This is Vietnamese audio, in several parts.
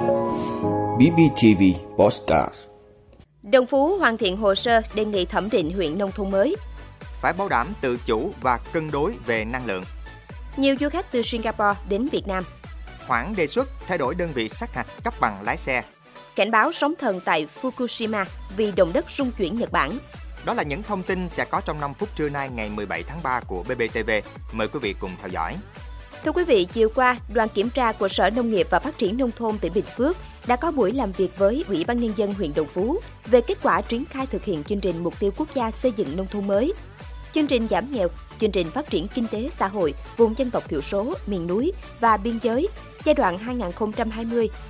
BBTV Postcard Đồng Phú hoàn thiện hồ sơ đề nghị thẩm định huyện nông thôn mới. Phải bảo đảm tự chủ và cân đối về năng lượng. Nhiều du khách từ Singapore đến Việt Nam. Hoãn đề xuất thay đổi đơn vị sát hạch cấp bằng lái xe. Cảnh báo sóng thần tại Fukushima vì động đất rung chuyển Nhật Bản. Đó là những thông tin sẽ có trong 5 phút trưa nay ngày 17 tháng 3 của BBTV. Mời quý vị cùng theo dõi. Thưa quý vị, chiều qua, đoàn kiểm tra của Sở Nông nghiệp và Phát triển Nông thôn tỉnh Bình Phước đã có buổi làm việc với Ủy ban Nhân dân huyện Đồng Phú về kết quả triển khai thực hiện chương trình Mục tiêu Quốc gia xây dựng nông thôn mới. Chương trình giảm nghèo, chương trình phát triển kinh tế xã hội vùng dân tộc thiểu số, miền núi và biên giới giai đoạn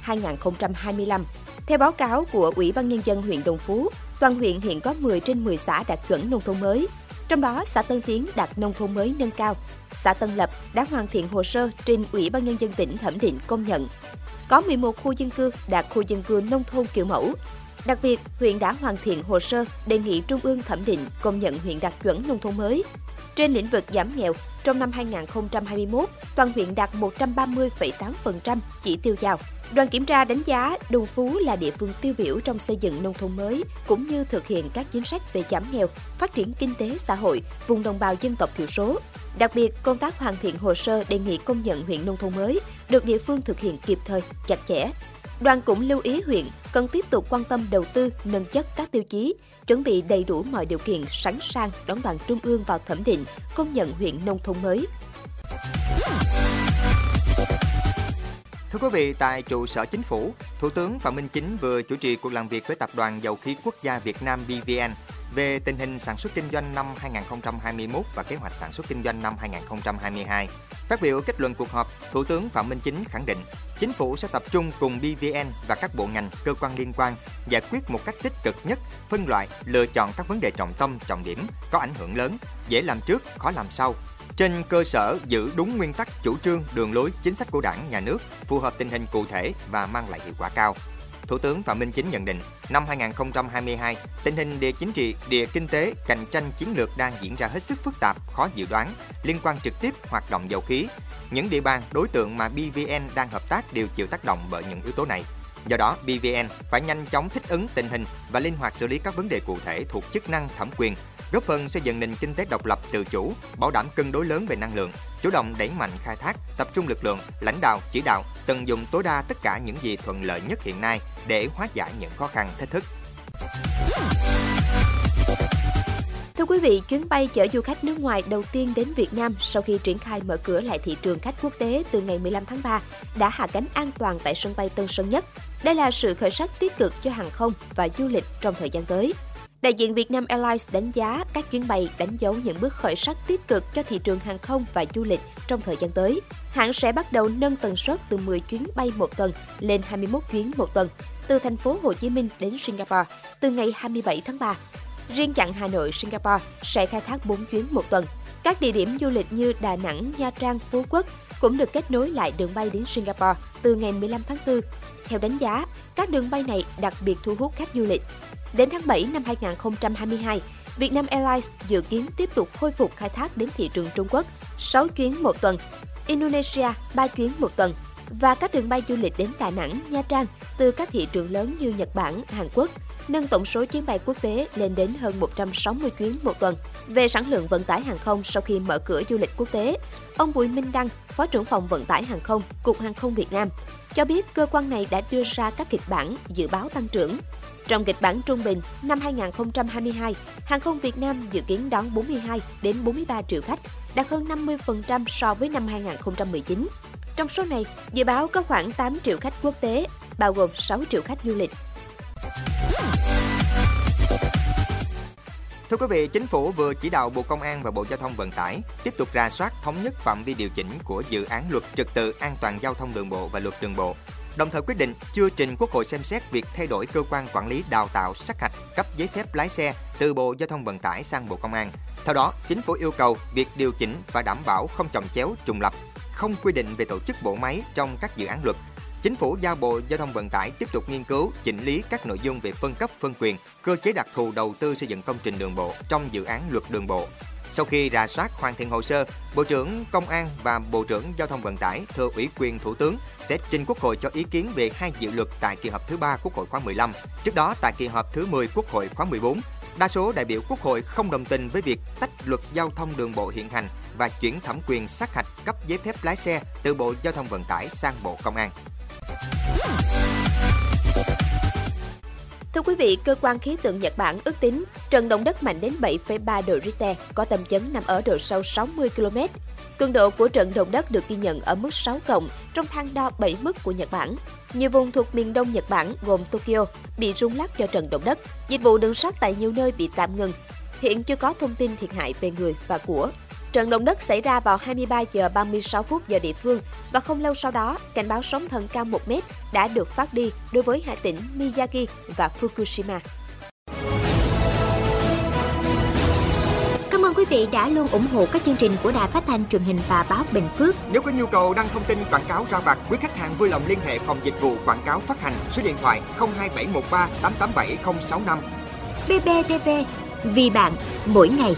2020-2025. Theo báo cáo của Ủy ban Nhân dân huyện Đồng Phú, toàn huyện hiện có 10 trên 10 xã đạt chuẩn nông thôn mới, trong đó, xã Tân Tiến đạt nông thôn mới nâng cao, xã Tân Lập đã hoàn thiện hồ sơ trình Ủy ban Nhân dân tỉnh thẩm định công nhận. Có 11 khu dân cư đạt khu dân cư nông thôn kiểu mẫu. Đặc biệt, huyện đã hoàn thiện hồ sơ đề nghị Trung ương thẩm định công nhận huyện đạt chuẩn nông thôn mới. Trên lĩnh vực giảm nghèo, trong năm 2021, toàn huyện đạt 130,8% chỉ tiêu giao. Đoàn kiểm tra đánh giá Đồng Phú là địa phương tiêu biểu trong xây dựng nông thôn mới, cũng như thực hiện các chính sách về giảm nghèo, phát triển kinh tế xã hội, vùng đồng bào dân tộc thiểu số. Đặc biệt, công tác hoàn thiện hồ sơ đề nghị công nhận huyện nông thôn mới được địa phương thực hiện kịp thời, chặt chẽ. Đoàn cũng lưu ý huyện cần tiếp tục quan tâm đầu tư, nâng chất các tiêu chí, chuẩn bị đầy đủ mọi điều kiện sẵn sàng đón đoàn trung ương vào thẩm định, công nhận huyện nông thôn mới. Thưa quý vị, tại trụ sở chính phủ, Thủ tướng Phạm Minh Chính vừa chủ trì cuộc làm việc với Tập đoàn Dầu khí Quốc gia Việt Nam BVN về tình hình sản xuất kinh doanh năm 2021 và kế hoạch sản xuất kinh doanh năm 2022. Phát biểu kết luận cuộc họp, Thủ tướng Phạm Minh Chính khẳng định Chính phủ sẽ tập trung cùng BVN và các bộ ngành, cơ quan liên quan giải quyết một cách tích cực nhất, phân loại, lựa chọn các vấn đề trọng tâm, trọng điểm, có ảnh hưởng lớn, dễ làm trước, khó làm sau, trên cơ sở giữ đúng nguyên tắc chủ trương, đường lối, chính sách của Đảng, Nhà nước, phù hợp tình hình cụ thể và mang lại hiệu quả cao. Thủ tướng Phạm Minh Chính nhận định, năm 2022, tình hình địa chính trị, địa kinh tế, cạnh tranh chiến lược đang diễn ra hết sức phức tạp, khó dự đoán, liên quan trực tiếp hoạt động dầu khí. Những địa bàn, đối tượng mà BVN đang hợp tác đều chịu tác động bởi những yếu tố này. Do đó, BVN phải nhanh chóng thích ứng tình hình và linh hoạt xử lý các vấn đề cụ thể thuộc chức năng thẩm quyền, góp phần xây dựng nền kinh tế độc lập tự chủ, bảo đảm cân đối lớn về năng lượng, chủ động đẩy mạnh khai thác, tập trung lực lượng, lãnh đạo, chỉ đạo, tận dụng tối đa tất cả những gì thuận lợi nhất hiện nay để hóa giải những khó khăn thách thức. Thưa quý vị, chuyến bay chở du khách nước ngoài đầu tiên đến Việt Nam sau khi triển khai mở cửa lại thị trường khách quốc tế từ ngày 15 tháng 3 đã hạ cánh an toàn tại sân bay Tân Sơn Nhất. Đây là sự khởi sắc tích cực cho hàng không và du lịch trong thời gian tới. Đại diện Vietnam Airlines đánh giá các chuyến bay đánh dấu những bước khởi sắc tích cực cho thị trường hàng không và du lịch trong thời gian tới. Hãng sẽ bắt đầu nâng tần suất từ 10 chuyến bay một tuần lên 21 chuyến một tuần từ thành phố Hồ Chí Minh đến Singapore từ ngày 27 tháng 3. Riêng chặng Hà Nội Singapore sẽ khai thác 4 chuyến một tuần. Các địa điểm du lịch như Đà Nẵng, Nha Trang, Phú Quốc cũng được kết nối lại đường bay đến Singapore từ ngày 15 tháng 4. Theo đánh giá, các đường bay này đặc biệt thu hút khách du lịch Đến tháng 7 năm 2022, Vietnam Airlines dự kiến tiếp tục khôi phục khai thác đến thị trường Trung Quốc 6 chuyến một tuần, Indonesia 3 chuyến một tuần và các đường bay du lịch đến Đà Nẵng, Nha Trang từ các thị trường lớn như Nhật Bản, Hàn Quốc, nâng tổng số chuyến bay quốc tế lên đến hơn 160 chuyến một tuần. Về sản lượng vận tải hàng không sau khi mở cửa du lịch quốc tế, ông Bùi Minh Đăng, Phó trưởng phòng vận tải hàng không, Cục Hàng không Việt Nam, cho biết cơ quan này đã đưa ra các kịch bản dự báo tăng trưởng trong kịch bản trung bình, năm 2022, hàng không Việt Nam dự kiến đón 42 đến 43 triệu khách, đạt hơn 50% so với năm 2019. Trong số này, dự báo có khoảng 8 triệu khách quốc tế, bao gồm 6 triệu khách du lịch. Thưa quý vị, Chính phủ vừa chỉ đạo Bộ Công an và Bộ Giao thông Vận tải tiếp tục ra soát thống nhất phạm vi điều chỉnh của dự án luật trật tự an toàn giao thông đường bộ và luật đường bộ đồng thời quyết định chưa trình Quốc hội xem xét việc thay đổi cơ quan quản lý đào tạo sát hạch cấp giấy phép lái xe từ Bộ Giao thông Vận tải sang Bộ Công an. Theo đó, chính phủ yêu cầu việc điều chỉnh và đảm bảo không chồng chéo trùng lập, không quy định về tổ chức bộ máy trong các dự án luật. Chính phủ giao Bộ Giao thông Vận tải tiếp tục nghiên cứu, chỉnh lý các nội dung về phân cấp phân quyền, cơ chế đặc thù đầu tư xây dựng công trình đường bộ trong dự án luật đường bộ sau khi rà soát hoàn thiện hồ sơ, Bộ trưởng Công an và Bộ trưởng Giao thông Vận tải thừa ủy quyền Thủ tướng sẽ trình Quốc hội cho ý kiến về hai dự luật tại kỳ họp thứ ba Quốc hội khóa 15. Trước đó, tại kỳ họp thứ 10 Quốc hội khóa 14, đa số đại biểu Quốc hội không đồng tình với việc tách luật giao thông đường bộ hiện hành và chuyển thẩm quyền sát hạch cấp giấy phép lái xe từ Bộ Giao thông Vận tải sang Bộ Công an. Quý vị, cơ quan khí tượng Nhật Bản ước tính trận động đất mạnh đến 7,3 độ Richter có tầm chấn nằm ở độ sâu 60 km. Cường độ của trận động đất được ghi nhận ở mức 6 cộng trong thang đo 7 mức của Nhật Bản. Nhiều vùng thuộc miền đông Nhật Bản gồm Tokyo bị rung lắc do trận động đất. Dịch vụ đường sắt tại nhiều nơi bị tạm ngừng. Hiện chưa có thông tin thiệt hại về người và của. Trận động đất xảy ra vào 23 giờ 36 phút giờ địa phương và không lâu sau đó, cảnh báo sóng thần cao 1 mét đã được phát đi đối với hai tỉnh Miyagi và Fukushima. Cảm ơn quý vị đã luôn ủng hộ các chương trình của Đài Phát thanh truyền hình và báo Bình Phước. Nếu có nhu cầu đăng thông tin quảng cáo ra vặt, quý khách hàng vui lòng liên hệ phòng dịch vụ quảng cáo phát hành số điện thoại 02713 887065. BBTV, vì bạn, mỗi ngày.